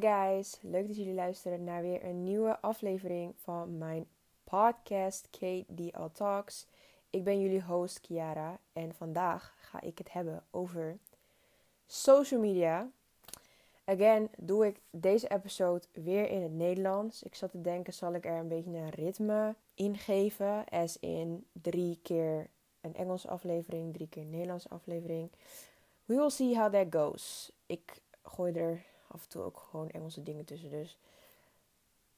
Guys, leuk dat jullie luisteren naar weer een nieuwe aflevering van mijn podcast KDL Talks. Ik ben jullie host Kiara en vandaag ga ik het hebben over social media. Again, doe ik deze episode weer in het Nederlands. Ik zat te denken, zal ik er een beetje een ritme ingeven? As in drie keer een Engelse aflevering, drie keer een Nederlandse aflevering. We will see how that goes. Ik gooi er af en toe ook gewoon Engelse dingen tussen, dus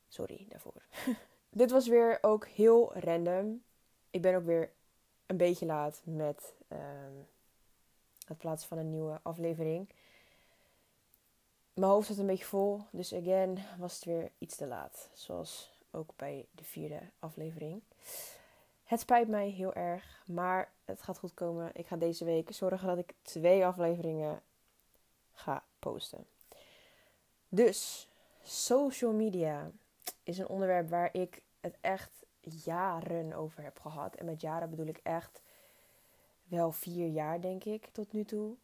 sorry daarvoor. Dit was weer ook heel random. Ik ben ook weer een beetje laat met ehm, het plaatsen van een nieuwe aflevering. Mijn hoofd zat een beetje vol, dus again was het weer iets te laat. Zoals ook bij de vierde aflevering. Het spijt mij heel erg, maar het gaat goed komen. Ik ga deze week zorgen dat ik twee afleveringen ga posten. Dus, social media is een onderwerp waar ik het echt jaren over heb gehad. En met jaren bedoel ik echt wel vier jaar, denk ik, tot nu toe.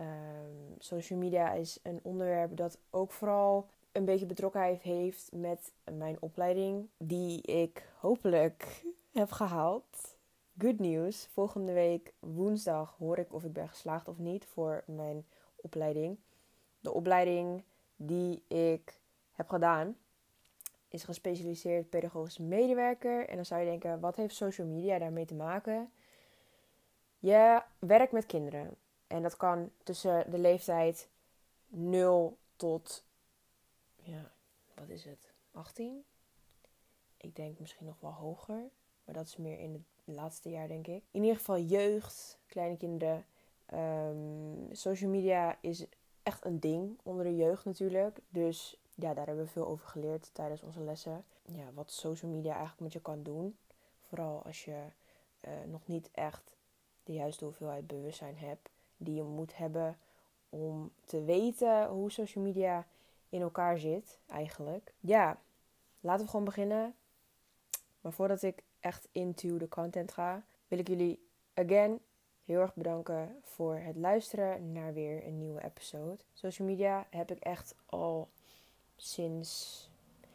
Um, social media is een onderwerp dat ook vooral een beetje betrokkenheid heeft met mijn opleiding, die ik hopelijk heb gehaald. Good news. Volgende week woensdag hoor ik of ik ben geslaagd of niet voor mijn opleiding. De opleiding die ik heb gedaan is gespecialiseerd pedagogisch medewerker. En dan zou je denken, wat heeft social media daarmee te maken? Je werkt met kinderen. En dat kan tussen de leeftijd 0 tot, ja, wat is het, 18? Ik denk misschien nog wel hoger. Maar dat is meer in het laatste jaar, denk ik. In ieder geval jeugd, kleine kinderen. Um, social media is echt een ding onder de jeugd natuurlijk. Dus ja, daar hebben we veel over geleerd tijdens onze lessen. Ja, wat social media eigenlijk met je kan doen. Vooral als je uh, nog niet echt de juiste hoeveelheid bewustzijn hebt die je moet hebben om te weten hoe social media in elkaar zit eigenlijk. Ja, laten we gewoon beginnen. Maar voordat ik echt into de content ga, wil ik jullie again heel erg bedanken voor het luisteren naar weer een nieuwe episode. Social media heb ik echt al sinds.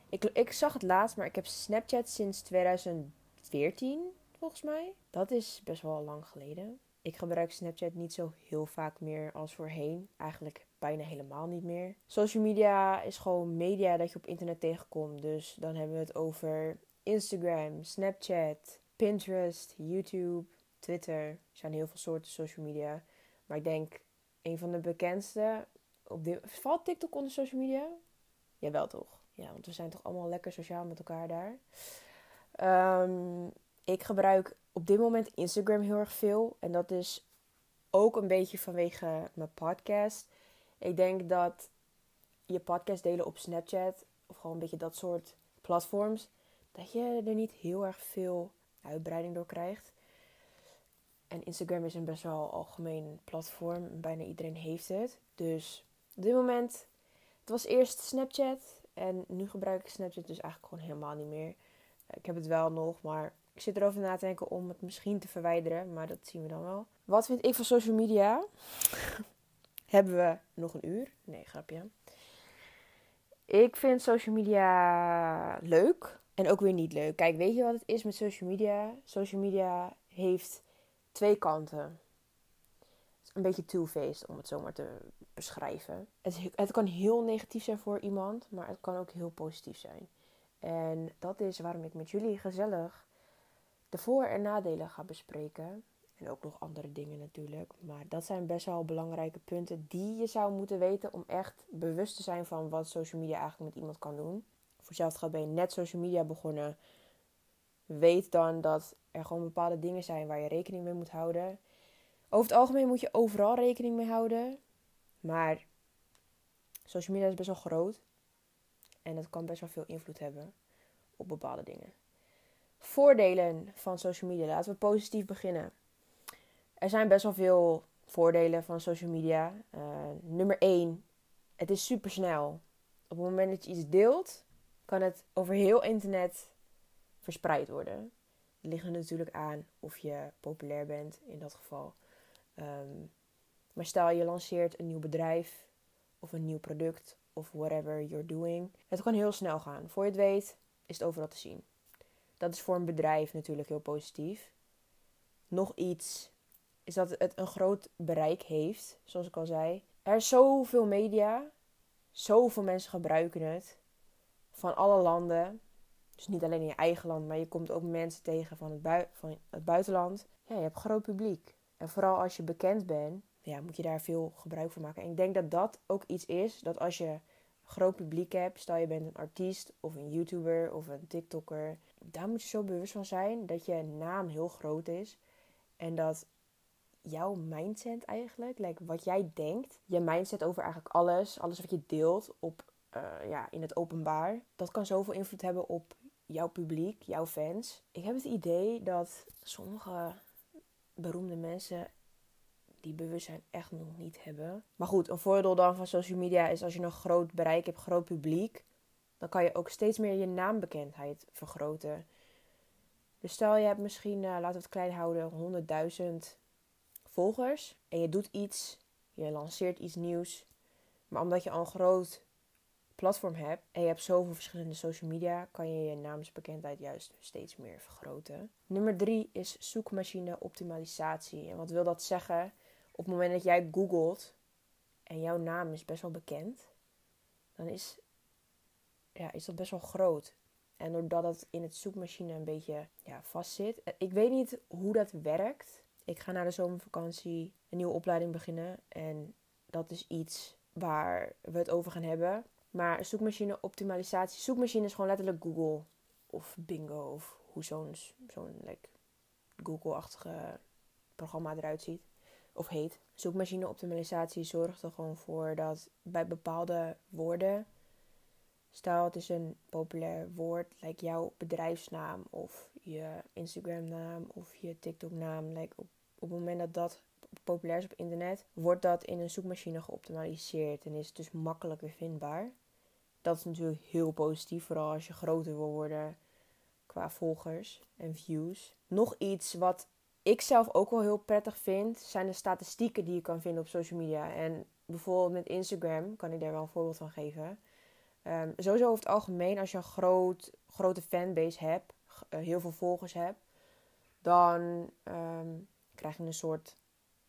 Ik, ik zag het laatst, maar ik heb Snapchat sinds 2014, volgens mij. Dat is best wel lang geleden. Ik gebruik Snapchat niet zo heel vaak meer als voorheen. Eigenlijk bijna helemaal niet meer. Social media is gewoon media dat je op internet tegenkomt. Dus dan hebben we het over Instagram, Snapchat, Pinterest, YouTube, Twitter. Er zijn heel veel soorten social media. Maar ik denk een van de bekendste. Op valt TikTok onder social media? Jawel toch? Ja, want we zijn toch allemaal lekker sociaal met elkaar daar. Um, ik gebruik op dit moment Instagram heel erg veel. En dat is ook een beetje vanwege mijn podcast. Ik denk dat je podcast delen op Snapchat of gewoon een beetje dat soort platforms, dat je er niet heel erg veel uitbreiding door krijgt. En Instagram is een best wel algemeen platform. Bijna iedereen heeft het. Dus op dit moment, het was eerst Snapchat. En nu gebruik ik Snapchat dus eigenlijk gewoon helemaal niet meer. Ik heb het wel nog, maar ik zit erover na te denken om het misschien te verwijderen. Maar dat zien we dan wel. Wat vind ik van social media? Hebben we nog een uur? Nee, grapje. Ik vind social media leuk en ook weer niet leuk. Kijk, weet je wat het is met social media? Social media heeft twee kanten. Een beetje two-faced om het zo maar te beschrijven. Het, het kan heel negatief zijn voor iemand, maar het kan ook heel positief zijn. En dat is waarom ik met jullie gezellig de voor- en nadelen ga bespreken. En ook nog andere dingen natuurlijk. Maar dat zijn best wel belangrijke punten die je zou moeten weten om echt bewust te zijn van wat social media eigenlijk met iemand kan doen. Voor jezelf gaat ben je net social media begonnen. Weet dan dat er gewoon bepaalde dingen zijn waar je rekening mee moet houden. Over het algemeen moet je overal rekening mee houden. Maar social media is best wel groot. En dat kan best wel veel invloed hebben op bepaalde dingen. Voordelen van social media. Laten we positief beginnen. Er zijn best wel veel voordelen van social media. Uh, nummer 1. Het is super snel. Op het moment dat je iets deelt, kan het over heel internet verspreid worden. Het ligt er natuurlijk aan of je populair bent in dat geval. Um, maar stel je lanceert een nieuw bedrijf of een nieuw product of whatever you're doing. Het kan heel snel gaan. Voor je het weet is het overal te zien. Dat is voor een bedrijf natuurlijk heel positief. Nog iets is dat het een groot bereik heeft, zoals ik al zei. Er is zoveel media, zoveel mensen gebruiken het van alle landen. Dus niet alleen in je eigen land, maar je komt ook mensen tegen van het, van het buitenland. Ja, je hebt groot publiek. En vooral als je bekend bent, ja, moet je daar veel gebruik van maken. En ik denk dat dat ook iets is, dat als je groot publiek hebt, stel je bent een artiest of een YouTuber of een TikToker, daar moet je zo bewust van zijn dat je naam heel groot is. En dat jouw mindset eigenlijk, like wat jij denkt, je mindset over eigenlijk alles, alles wat je deelt op, uh, ja, in het openbaar, dat kan zoveel invloed hebben op jouw publiek, jouw fans. Ik heb het idee dat sommige beroemde mensen die bewustzijn echt nog niet hebben. Maar goed, een voordeel dan van social media is als je een groot bereik hebt, groot publiek, dan kan je ook steeds meer je naambekendheid vergroten. Dus stel je hebt misschien, uh, laten we het klein houden, 100.000 volgers en je doet iets, je lanceert iets nieuws. Maar omdat je al een groot platform hebt en je hebt zoveel verschillende social media, kan je je naamsbekendheid juist steeds meer vergroten. Nummer drie is zoekmachine optimalisatie. En wat wil dat zeggen? Op het moment dat jij googelt en jouw naam is best wel bekend, dan is, ja, is dat best wel groot. En doordat het in het zoekmachine een beetje ja, vastzit. Ik weet niet hoe dat werkt. Ik ga na de zomervakantie een nieuwe opleiding beginnen. En dat is iets waar we het over gaan hebben. Maar zoekmachine optimalisatie. Zoekmachine is gewoon letterlijk Google of Bingo of hoe zo'n like, Google-achtige programma eruit ziet of heet. Zoekmachine optimalisatie zorgt er gewoon voor dat bij bepaalde woorden, stel het is een populair woord, like jouw bedrijfsnaam of je Instagram-naam of je TikTok-naam, like op, op het moment dat dat populair is op internet, wordt dat in een zoekmachine geoptimaliseerd en is het dus makkelijker vindbaar. Dat is natuurlijk heel positief, vooral als je groter wil worden qua volgers en views. Nog iets wat ik zelf ook wel heel prettig vind, zijn de statistieken die je kan vinden op social media. En bijvoorbeeld met Instagram kan ik daar wel een voorbeeld van geven. Um, sowieso over het algemeen, als je een groot, grote fanbase hebt, eh, heel veel volgers hebt, dan ehm, krijg je een soort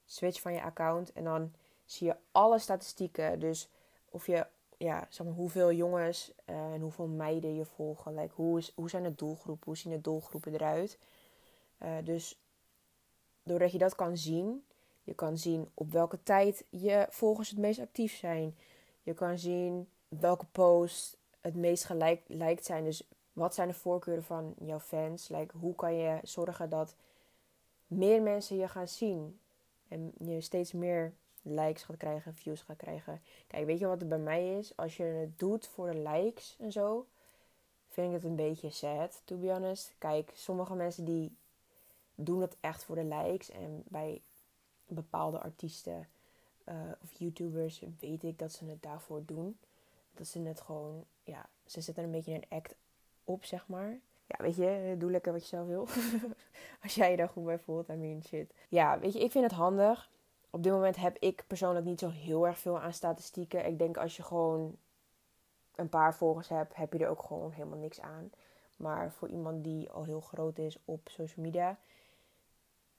switch van je account. En dan zie je alle statistieken. Dus of je, ja, zeg maar, hoeveel jongens uh, en hoeveel meiden je volgen. Like, hoe, is, hoe zijn de doelgroepen? Hoe zien de doelgroepen eruit? Uh, dus doordat je dat kan zien, je kan zien op welke tijd je volgers het meest actief zijn. Je kan zien welke posts het meest gelijk lijkt zijn. Dus wat zijn de voorkeuren van jouw fans? Like, hoe kan je zorgen dat meer mensen je gaan zien? En je steeds meer likes gaat krijgen, views gaat krijgen. Kijk, weet je wat er bij mij is? Als je het doet voor de likes en zo, vind ik het een beetje sad, to be honest. Kijk, sommige mensen die doen het echt voor de likes. En bij bepaalde artiesten uh, of YouTubers weet ik dat ze het daarvoor doen. Dat ze het gewoon, ja, ze zetten een beetje een act op, zeg maar. Ja, weet je, doe lekker wat je zelf wil. Als jij je daar goed bij voelt, I mean shit. Ja, weet je, ik vind het handig. Op dit moment heb ik persoonlijk niet zo heel erg veel aan statistieken. Ik denk als je gewoon een paar volgers hebt, heb je er ook gewoon helemaal niks aan. Maar voor iemand die al heel groot is op social media,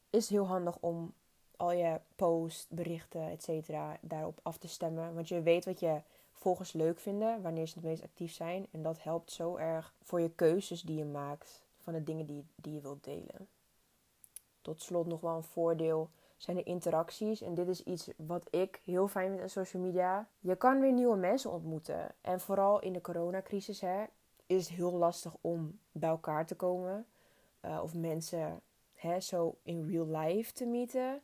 is heel handig om al je posts, berichten, etc. daarop af te stemmen. Want je weet wat je volgers leuk vinden, wanneer ze het meest actief zijn. En dat helpt zo erg voor je keuzes die je maakt van de dingen die, die je wilt delen. Tot slot nog wel een voordeel zijn de interacties. En dit is iets wat ik heel fijn vind aan social media. Je kan weer nieuwe mensen ontmoeten. En vooral in de coronacrisis hè, is het heel lastig om bij elkaar te komen. Uh, of mensen hè, zo in real life te meeten.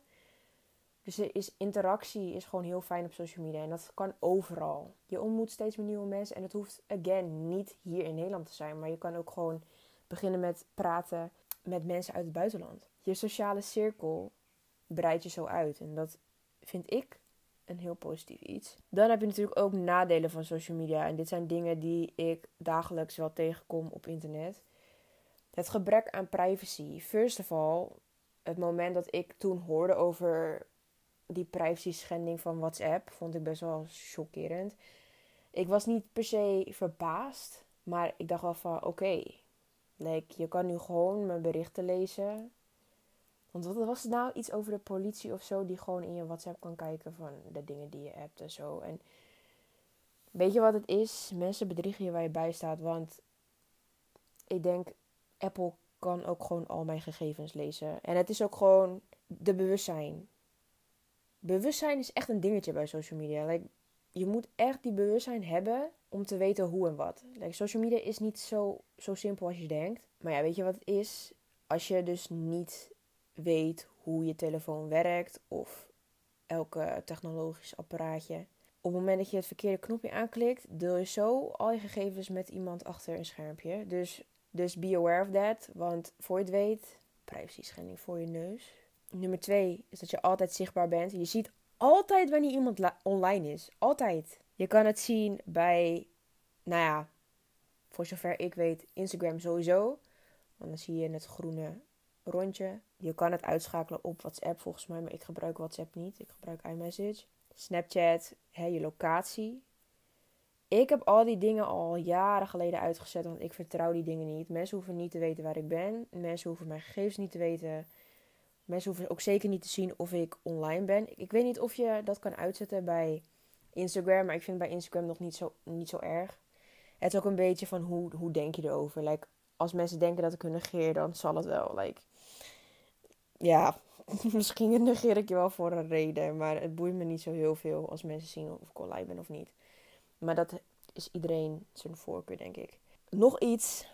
Dus er is, interactie is gewoon heel fijn op social media. En dat kan overal. Je ontmoet steeds meer nieuwe mensen. En het hoeft, again, niet hier in Nederland te zijn. Maar je kan ook gewoon beginnen met praten met mensen uit het buitenland. Je sociale cirkel breidt je zo uit. En dat vind ik een heel positief iets. Dan heb je natuurlijk ook nadelen van social media. En dit zijn dingen die ik dagelijks wel tegenkom op internet. Het gebrek aan privacy. First of all, het moment dat ik toen hoorde over die privacy schending van WhatsApp, vond ik best wel chockerend. ik was niet per se verbaasd, maar ik dacht wel van oké, like, je kan nu gewoon mijn berichten lezen. Want wat was het nou? Iets over de politie of zo, die gewoon in je WhatsApp kan kijken van de dingen die je hebt en zo. En weet je wat het is? Mensen bedriegen je waar je bij staat, want ik denk Apple kan ook gewoon al mijn gegevens lezen. En het is ook gewoon de bewustzijn. Bewustzijn is echt een dingetje bij social media. Like, je moet echt die bewustzijn hebben om te weten hoe en wat. Like, social media is niet zo, zo simpel als je denkt. Maar ja, weet je wat het is? Als je dus niet weet hoe je telefoon werkt of elke technologisch apparaatje. Op het moment dat je het verkeerde knopje aanklikt, deel je zo al je gegevens met iemand achter een schermpje. Dus, dus be aware of that. Want voor je het weet, privacy schending voor je neus. Nummer twee is dat je altijd zichtbaar bent. Je ziet altijd wanneer iemand online is. Altijd. Je kan het zien bij, nou ja, voor zover ik weet, Instagram sowieso. Want dan zie je het groene rondje. Je kan het uitschakelen op WhatsApp volgens mij, maar ik gebruik WhatsApp niet. Ik gebruik iMessage. Snapchat, hè, je locatie. Ik heb al die dingen al jaren geleden uitgezet, want ik vertrouw die dingen niet. Mensen hoeven niet te weten waar ik ben. Mensen hoeven mijn gegevens niet te weten. Mensen hoeven ook zeker niet te zien of ik online ben. Ik weet niet of je dat kan uitzetten bij Instagram, maar ik vind bij Instagram nog niet zo, niet zo erg. Het is ook een beetje van hoe, hoe denk je erover. Als mensen denken dat ik hun negeer, dan zal het wel. Like, ja, misschien negeer ik je wel voor een reden, maar het boeit me niet zo heel veel als mensen zien of ik online ben of niet. Maar dat is iedereen zijn voorkeur, denk ik. Nog iets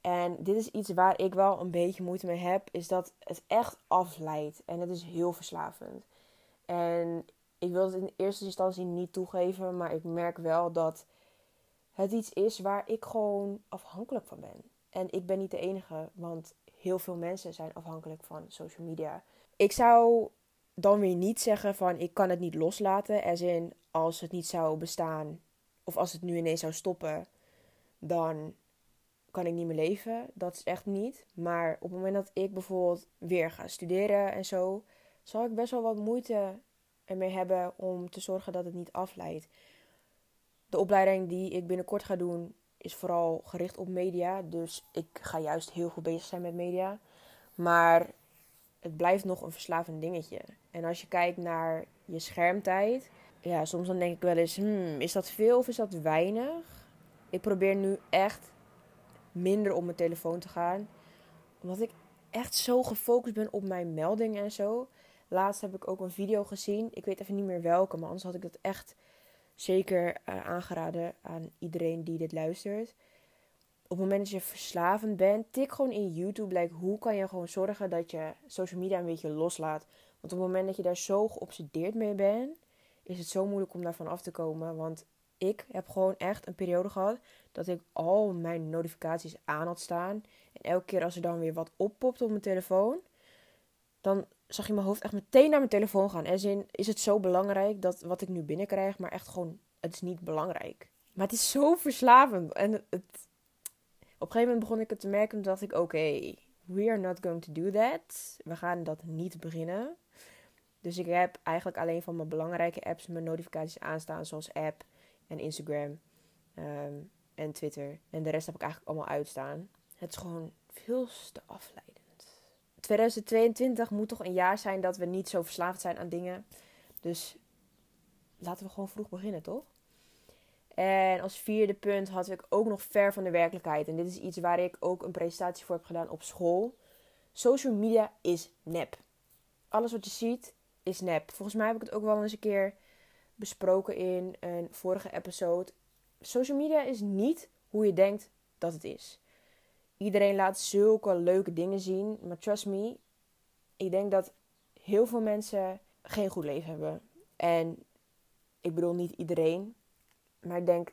en dit is iets waar ik wel een beetje moeite mee heb, is dat het echt afleidt. En het is heel verslavend. En ik wil het in eerste instantie niet toegeven, maar ik merk wel dat het iets is waar ik gewoon afhankelijk van ben. En ik ben niet de enige, want heel veel mensen zijn afhankelijk van social media. Ik zou dan weer niet zeggen van ik kan het niet loslaten. Als in als het niet zou bestaan of als het nu ineens zou stoppen, dan kan ik niet meer leven. Dat is echt niet. Maar op het moment dat ik bijvoorbeeld weer ga studeren en zo, zal ik best wel wat moeite ermee hebben om te zorgen dat het niet afleidt. De opleiding die ik binnenkort ga doen is vooral gericht op media. Dus ik ga juist heel goed bezig zijn met media. Maar het blijft nog een verslavend dingetje. En als je kijkt naar je schermtijd. Ja, soms dan denk ik wel eens, hmm, is dat veel of is dat weinig? Ik probeer nu echt minder op mijn telefoon te gaan. Omdat ik echt zo gefocust ben op mijn meldingen en zo. Laatst heb ik ook een video gezien. Ik weet even niet meer welke, maar anders had ik dat echt zeker uh, aangeraden aan iedereen die dit luistert. Op het moment dat je verslavend bent, tik gewoon in YouTube. Like, hoe kan je gewoon zorgen dat je social media een beetje loslaat? Want op het moment dat je daar zo geobsedeerd mee bent, is het zo moeilijk om daarvan af te komen. Want ik heb gewoon echt een periode gehad dat ik al mijn notificaties aan had staan. En elke keer als er dan weer wat oppopt op mijn telefoon, dan zag je mijn hoofd echt meteen naar mijn telefoon gaan. En zin, is het zo belangrijk dat wat ik nu binnenkrijg, maar echt gewoon, het is niet belangrijk. Maar het is zo verslavend. En het, op een gegeven moment begon ik het te merken en dacht ik, oké, we are not going to do that. We gaan dat niet beginnen. Dus ik heb eigenlijk alleen van mijn belangrijke apps mijn notificaties aanstaan, zoals app en Instagram ehm, en Twitter. En de rest heb ik eigenlijk allemaal uitstaan. Het is gewoon veel te afleidend. 2022 moet toch een jaar zijn dat we niet zo verslaafd zijn aan dingen. Dus laten we gewoon vroeg beginnen, toch? En als vierde punt had ik ook nog ver van de werkelijkheid. En dit is iets waar ik ook een presentatie voor heb gedaan op school. Social media is nep. Alles wat je ziet is nep. Volgens mij heb ik het ook wel eens een keer besproken in een vorige episode. Social media is niet hoe je denkt dat het is. Iedereen laat zulke leuke dingen zien, maar trust me, ik denk dat heel veel mensen geen goed leven hebben. En ik bedoel niet iedereen, maar ik denk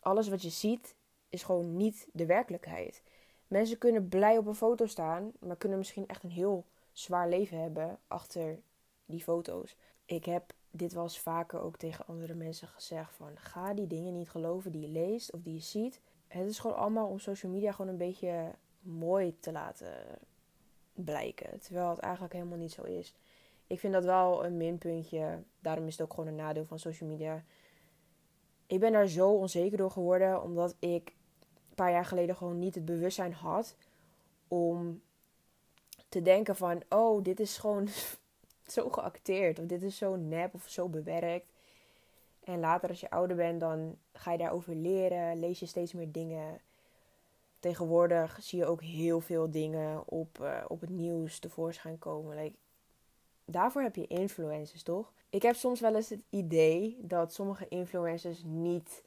alles wat je ziet is gewoon niet de werkelijkheid. Mensen kunnen blij op een foto staan, maar kunnen misschien echt een heel zwaar leven hebben achter die foto's. Ik heb dit was vaker ook tegen andere mensen gezegd van ga die dingen niet geloven die je leest of die je ziet. Het is gewoon allemaal om social media gewoon een beetje mooi te laten blijken. Terwijl het eigenlijk helemaal niet zo is. Ik vind dat wel een minpuntje. Daarom is het ook gewoon een nadeel van social media. ik ben daar zo onzeker door geworden, omdat ik een paar jaar geleden gewoon niet het bewustzijn had om te denken van, oh, dit is gewoon zo geacteerd, of dit is zo nep of zo bewerkt. En later als je ouder bent, dan ga je daarover leren, lees je steeds meer dingen. Tegenwoordig zie je ook heel veel dingen op, uh, op het nieuws tevoorschijn komen. Daarvoor heb je influencers, toch? Ik heb soms wel eens het idee dat sommige influencers niet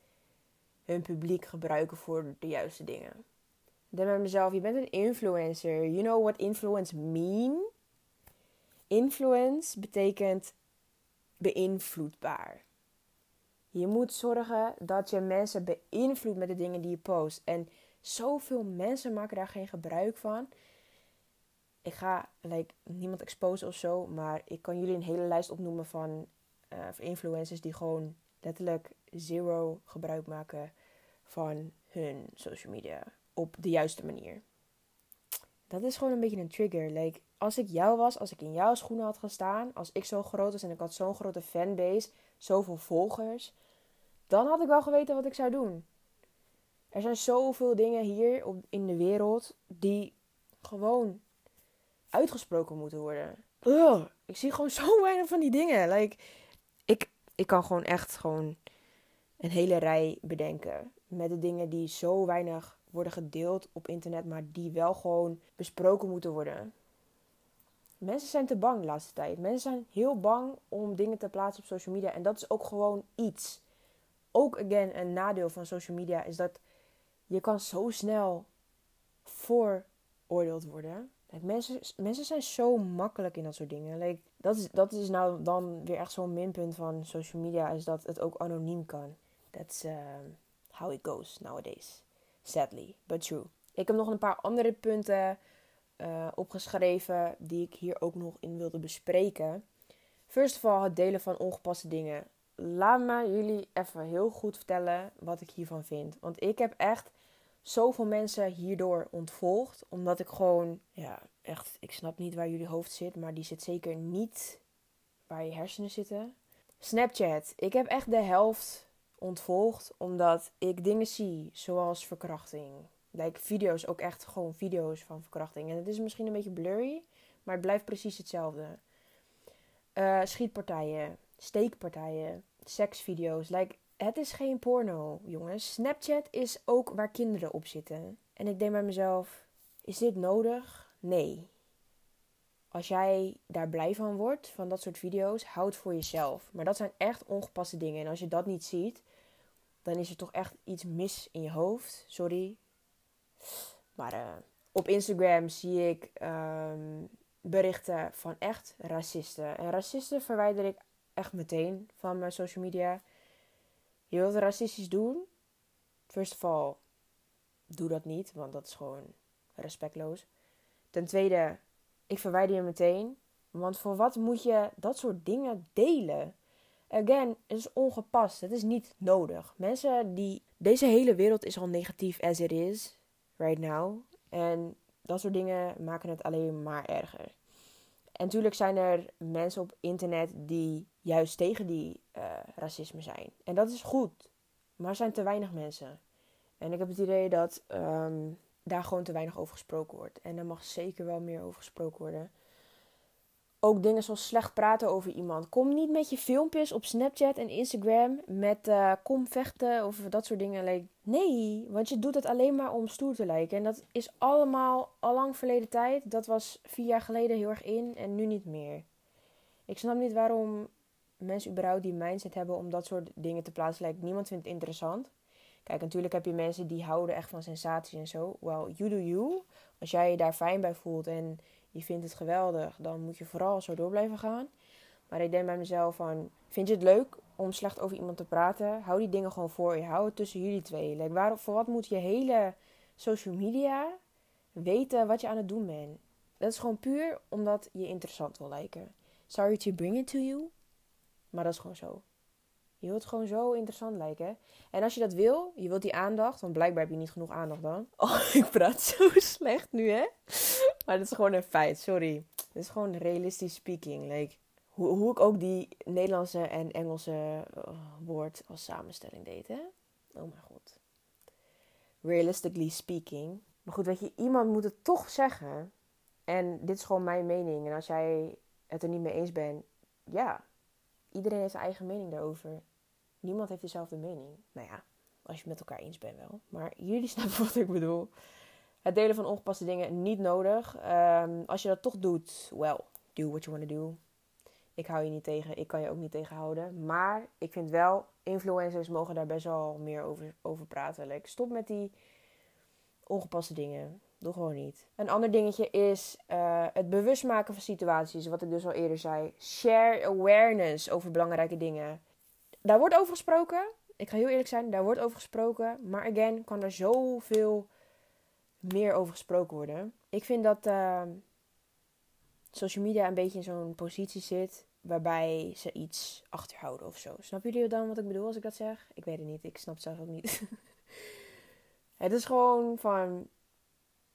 hun publiek gebruiken voor de juiste dingen. Denk bij mezelf, je bent een influencer. You know what influence mean? Influence betekent beïnvloedbaar. Je moet zorgen dat je mensen beïnvloedt met de dingen die je post. En zoveel mensen maken daar geen gebruik van. Ik ga like, niemand exposen of zo, maar ik kan jullie een hele lijst opnoemen van uh, influencers die gewoon letterlijk zero gebruik maken van hun social media op de juiste manier. Dat is gewoon een beetje een trigger. Like, als ik jou was, als ik in jouw schoenen had gestaan, als ik zo groot was en ik had zo'n grote fanbase, zoveel volgers, dan had ik wel geweten wat ik zou doen. Er zijn zoveel dingen hier op, in de wereld die gewoon uitgesproken moeten worden. Ugh, ik zie gewoon zo weinig van die dingen. Like, ik, ik kan gewoon echt gewoon een hele rij bedenken. Met de dingen die zo weinig worden gedeeld op internet, maar die wel gewoon besproken moeten worden. Mensen zijn te bang de laatste tijd. Mensen zijn heel bang om dingen te plaatsen op social media. En dat is ook gewoon iets. Ook again, een nadeel van social media is dat je kan zo snel vooroordeeld worden. mensen, mensen zijn zo makkelijk in dat soort dingen. Dat, is, dat is nou dan weer echt zo'n minpunt van social media, is dat het ook anoniem kan. That's uh, how it goes nowadays. Sadly, but true. Ik heb nog een paar andere punten uh, opgeschreven die ik hier ook nog in wilde bespreken. First of all, het delen van ongepaste dingen. Laat me jullie even heel goed vertellen wat ik hiervan vind. Want ik heb echt zoveel mensen hierdoor ontvolgd. Omdat ik gewoon, ja, echt, ik snap niet waar jullie hoofd zit. Maar die zit zeker niet waar je hersenen zitten. Snapchat. Ik heb echt de helft ontvolgd omdat ik dingen zie zoals verkrachting. Like video's, ook echt gewoon video's van verkrachting. En het is misschien een beetje blurry, maar het blijft precies hetzelfde. Uh, schietpartijen, steekpartijen, seksvideo's. Like, het is geen porno, jongens. Snapchat is ook waar kinderen op zitten. En ik denk bij mezelf: is dit nodig? Nee. Als jij daar blij van wordt, van dat soort video's, houd voor jezelf. Maar dat zijn echt ongepaste dingen. En als je dat niet ziet, dan is er toch echt iets mis in je hoofd. Sorry. Maar uh, op Instagram zie ik um, berichten van echt racisten. En racisten verwijder ik echt meteen van mijn social media. Je wilt racistisch doen? First of all, doe dat niet, want dat is gewoon respectloos. Ten tweede, ik verwijder je meteen. Want voor wat moet je dat soort dingen delen? Again, het is ongepast. Het is niet nodig. Mensen die. Deze hele wereld is al negatief as it is, right now. En dat soort dingen maken het alleen maar erger. En natuurlijk zijn er mensen op internet die juist tegen die uh, racisme zijn. En dat is goed. Maar er zijn te weinig mensen. En ik heb het idee dat um, daar gewoon te weinig over gesproken wordt. En er mag zeker wel meer over gesproken worden ook dingen zoals slecht praten over iemand. Kom niet met je filmpjes op Snapchat en Instagram met uh, kom vechten of dat soort dingen. nee, want je doet het alleen maar om stoer te lijken. En dat is allemaal al lang verleden tijd. Dat was vier jaar geleden heel erg in en nu niet meer. Ik snap niet waarom mensen überhaupt die mindset hebben om dat soort dingen te plaatsen. Like, niemand vindt het interessant. Kijk, natuurlijk heb je mensen die houden echt van sensaties en zo. Well, you do you. Als jij je daar fijn bij voelt en je vindt het geweldig, dan moet je vooral zo door blijven gaan. Maar ik denk bij mezelf van, vind je het leuk om slecht over iemand te praten? Hou die dingen gewoon voor je. Hou het tussen jullie twee. Like, waar, voor wat moet je hele social media weten wat je aan het doen bent? Dat is gewoon puur omdat je interessant wil lijken. Sorry to bring it to you. Maar dat is gewoon zo. Je wilt gewoon zo interessant lijken. En als je dat wil, je wilt die aandacht, want blijkbaar heb je niet genoeg aandacht dan. Oh, ik praat zo slecht nu, hè? Maar dat is gewoon een feit, sorry. Het is gewoon realistisch speaking. Like, hoe, hoe ik ook die Nederlandse en Engelse uh, woord als samenstelling deed, hè? Oh mijn god. Realistically speaking. Maar goed, weet je, iemand moet het toch zeggen. En dit is gewoon mijn mening. En als jij het er niet mee eens bent, ja, iedereen heeft zijn eigen mening daarover. Niemand heeft dezelfde mening. Nou ja, als je het met elkaar eens bent wel. Maar jullie snappen wat ik bedoel. Het delen van ongepaste dingen niet nodig. Um, als je dat toch doet, well, do what you want to do. Ik hou je niet tegen, ik kan je ook niet tegenhouden. Maar ik vind wel, influencers mogen daar best wel meer over, over praten. Like, stop met die ongepaste dingen. Doe gewoon niet. Een ander dingetje is uh, het bewust maken van situaties. Wat ik dus al eerder zei. Share awareness over belangrijke dingen. Daar wordt over gesproken. Ik ga heel eerlijk zijn, daar wordt over gesproken. Maar again, kan er zoveel meer over gesproken worden. Ik vind dat uh, social media een beetje in zo'n positie zit waarbij ze iets achterhouden of zo. Snappen jullie dan wat ik bedoel als ik dat zeg? Ik weet het niet, ik snap het zelf ook niet. het is gewoon van.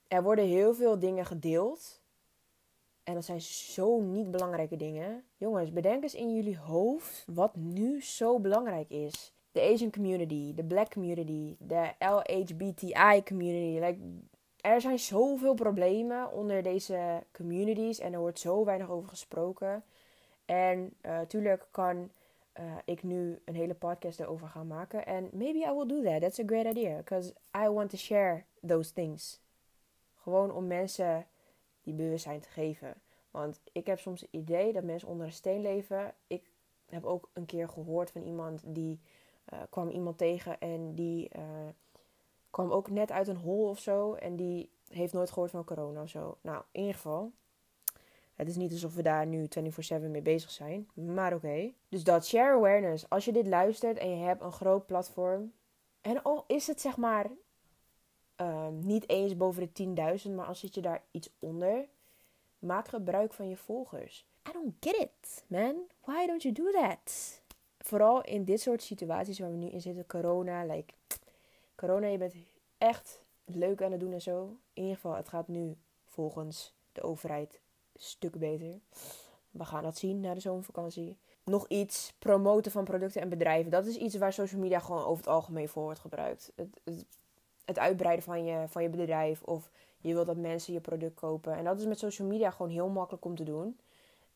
Er worden heel veel dingen gedeeld. En dat zijn zo niet belangrijke dingen. Jongens, bedenk eens in jullie hoofd wat nu zo belangrijk is. De Asian community, de black community, de LHBTI community. Like, er zijn zoveel problemen onder deze communities en er wordt zo weinig over gesproken. En natuurlijk uh, kan uh, ik nu een hele podcast erover gaan maken. En maybe I will do that. That's a great idea. Because I want to share those things. Gewoon om mensen die bewustzijn te geven. Want ik heb soms het idee dat mensen onder een steen leven. Ik heb ook een keer gehoord van iemand die uh, kwam iemand tegen en die kwam ook net uit een hol of zo. En die heeft nooit gehoord van corona of zo. Nou, in ieder geval. Het is niet alsof we daar nu 24-7 mee bezig zijn. Maar oké. Dus dat share awareness. Als je dit luistert en je hebt een groot platform. En al is het zeg maar um, niet eens boven de 10.000. Maar als zit je daar iets onder. Maak gebruik van je volgers. I don't get it, man. Why don't you do that? Vooral in dit soort situaties waar we nu in zitten. Corona, like corona, je bent echt leuk aan het doen en zo. In ieder geval, het gaat nu volgens de overheid stuk beter. We gaan dat zien na de zomervakantie. Nog iets, promoten van producten en bedrijven. Dat is iets waar social media gewoon over het algemeen voor wordt gebruikt. Het, het uitbreiden van je, van je bedrijf of je wilt dat mensen je product kopen. En dat is met social media gewoon heel makkelijk om te doen.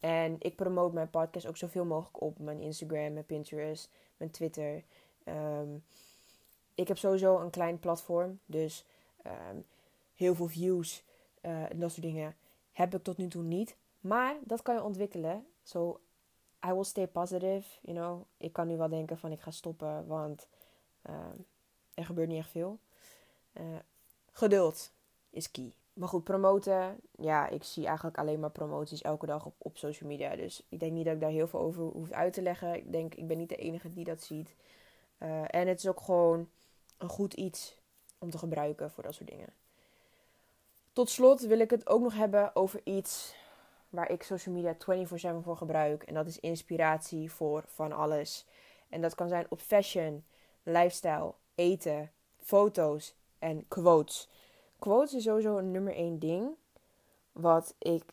En ik promote mijn podcast ook zoveel mogelijk op mijn Instagram, mijn Pinterest, mijn Twitter. Um, ik heb sowieso een klein platform. Dus um, heel veel views uh, en dat soort dingen heb ik tot nu toe niet. Maar dat kan je ontwikkelen. So I will stay positive. You know, ik kan nu wel denken van ik ga stoppen, want uh, er gebeurt niet echt veel. Uh, geduld is key. Maar goed, promoten. Ja, ik zie eigenlijk alleen maar promoties elke dag op, op social media. Dus ik denk niet dat ik daar heel veel over hoef uit te leggen. Ik denk, ik ben niet de enige die dat ziet. Uh, en het is ook gewoon een goed iets om te gebruiken voor dat soort dingen. Tot slot wil ik het ook nog hebben over iets waar ik social media 24/7 voor gebruik. En dat is inspiratie voor van alles. En dat kan zijn op fashion, lifestyle, eten, foto's en quotes. Quotes is sowieso een nummer één ding. Wat ik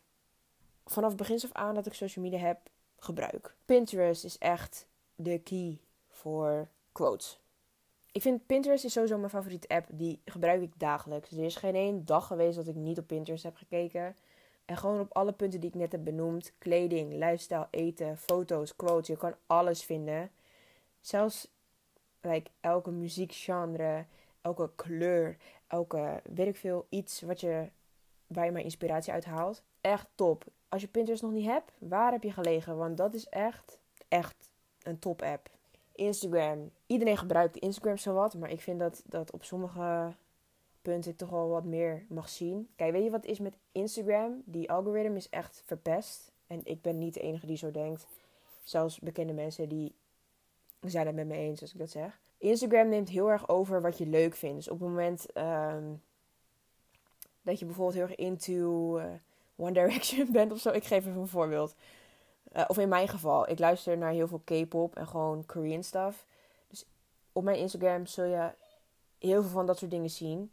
vanaf begin af aan dat ik social media heb, gebruik. Pinterest is echt de key voor quotes ik vind Pinterest is sowieso mijn favoriete app. Die gebruik ik dagelijks. Er is geen één dag geweest dat ik niet op Pinterest heb gekeken. En gewoon op alle punten die ik net heb benoemd. Kleding, lifestyle, eten, foto's, quotes. Je kan alles vinden. Zelfs like, elke muziekgenre, elke kleur, elke, weet ik veel, iets wat je, waar je maar inspiratie uit haalt. Echt top. Als je Pinterest nog niet hebt, waar heb je gelegen? Want dat is echt, echt een top app. Instagram. Iedereen gebruikt Instagram zowat, maar ik vind dat, dat op sommige punten toch wel wat meer mag zien. Kijk, weet je wat is met Instagram? Die algoritme is echt verpest. En ik ben niet de enige die zo denkt. Zelfs bekende mensen die zijn het met me eens als ik dat zeg. Instagram neemt heel erg over wat je leuk vindt. Dus op het moment um, dat je bijvoorbeeld heel erg into uh, One Direction bent of zo. Ik geef even een voorbeeld. Uh, of in mijn geval, ik luister naar heel veel K-pop en gewoon Korean stuff. Dus op mijn Instagram zul je heel veel van dat soort dingen zien.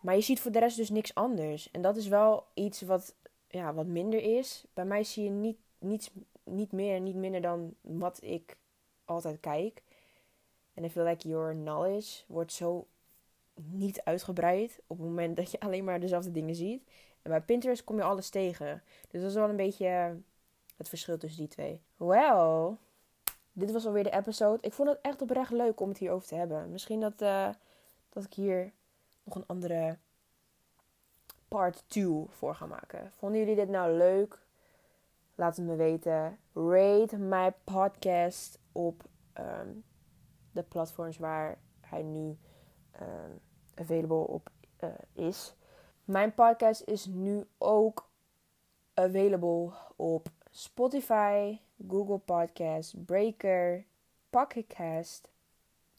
Maar je ziet voor de rest dus niks anders. En dat is wel iets wat, ja, wat minder is. Bij mij zie je niet niets, niet meer, niet minder dan wat ik altijd kijk. En I feel like your knowledge wordt zo niet uitgebreid op het moment dat je alleen maar dezelfde dingen ziet. En bij Pinterest kom je alles tegen. Dus dat is wel een beetje het verschil tussen die twee. Well, dit was alweer de episode. Ik vond het echt oprecht leuk om het hierover te hebben. Misschien dat, uh, dat ik hier nog een andere part 2 voor ga maken. Vonden jullie dit nou leuk? Laat het me weten. Rate my podcast op um, de platforms waar hij nu um, available op uh, is. Mijn podcast is nu ook available op Spotify, Google Podcast, Breaker, Pocketcast,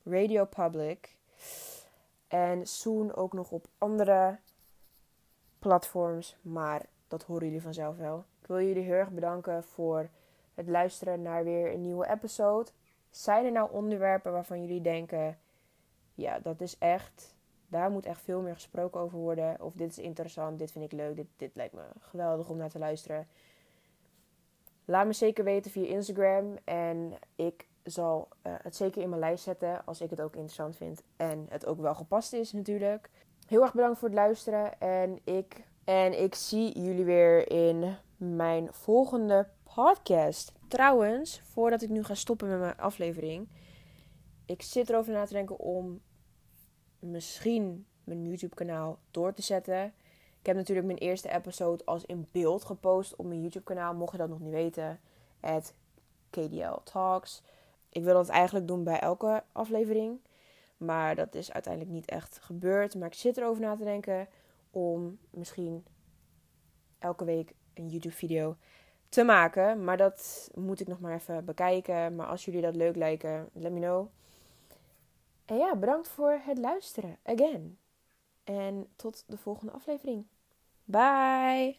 Radio Public en soon ook nog op andere platforms, maar dat horen jullie vanzelf wel. Ik wil jullie heel erg bedanken voor het luisteren naar weer een nieuwe episode. Zijn er nou onderwerpen waarvan jullie denken: ja, dat is echt, daar moet echt veel meer gesproken over worden. Of dit is interessant, dit vind ik leuk, dit, dit lijkt me geweldig om naar te luisteren. Laat me zeker weten via Instagram. En ik zal uh, het zeker in mijn lijst zetten als ik het ook interessant vind. En het ook wel gepast is natuurlijk. Heel erg bedankt voor het luisteren. En ik, en ik zie jullie weer in mijn volgende podcast. Trouwens, voordat ik nu ga stoppen met mijn aflevering. Ik zit erover na te denken om misschien mijn YouTube kanaal door te zetten. Ik heb natuurlijk mijn eerste episode als in beeld gepost op mijn YouTube kanaal. Mocht je dat nog niet weten. At KDL Talks. Ik wil dat eigenlijk doen bij elke aflevering. Maar dat is uiteindelijk niet echt gebeurd. Maar ik zit erover na te denken om misschien elke week een YouTube video te maken. Maar dat moet ik nog maar even bekijken. Maar als jullie dat leuk lijken, let me know. En ja, bedankt voor het luisteren. Again. En tot de volgende aflevering. Bye!